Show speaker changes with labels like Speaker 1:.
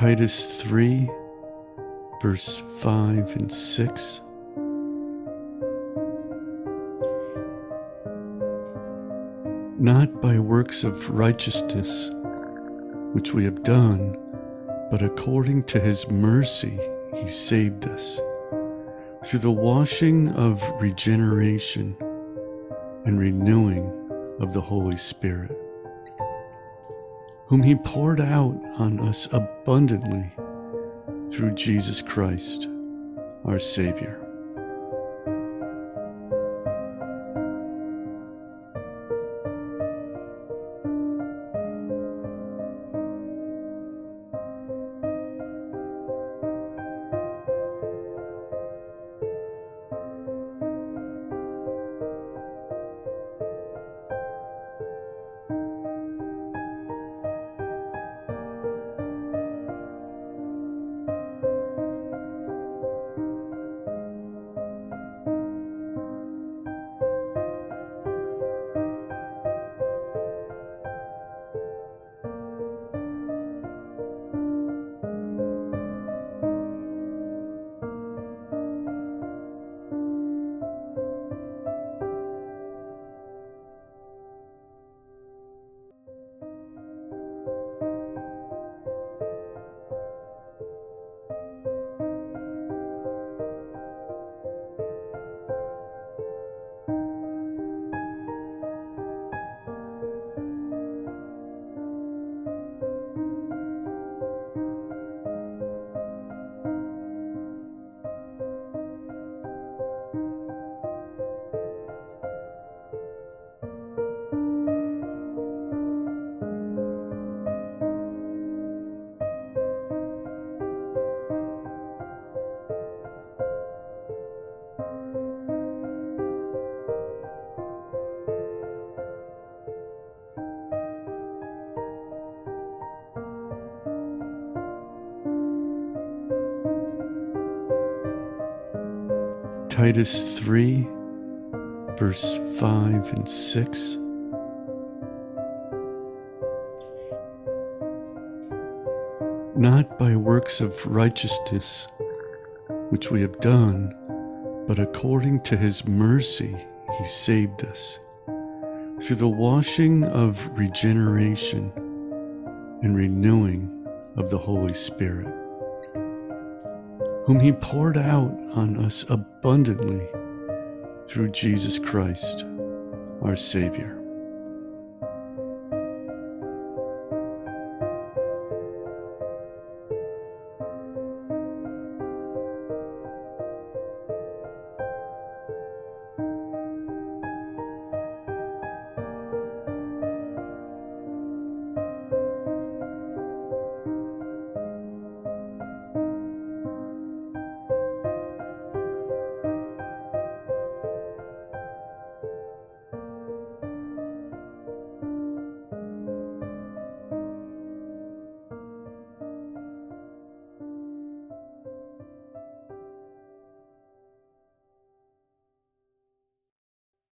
Speaker 1: Titus 3, verse 5 and 6. Not by works of righteousness which we have done, but according to his mercy he saved us through the washing of regeneration and renewing of the Holy Spirit, whom he poured out on us abundantly through Jesus Christ, our Savior. Titus 3, verse 5 and 6. Not by works of righteousness which we have done, but according to his mercy he saved us through the washing of regeneration and renewing of the Holy Spirit whom he poured out on us abundantly through Jesus Christ, our Savior.